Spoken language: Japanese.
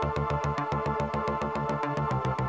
フフフフ。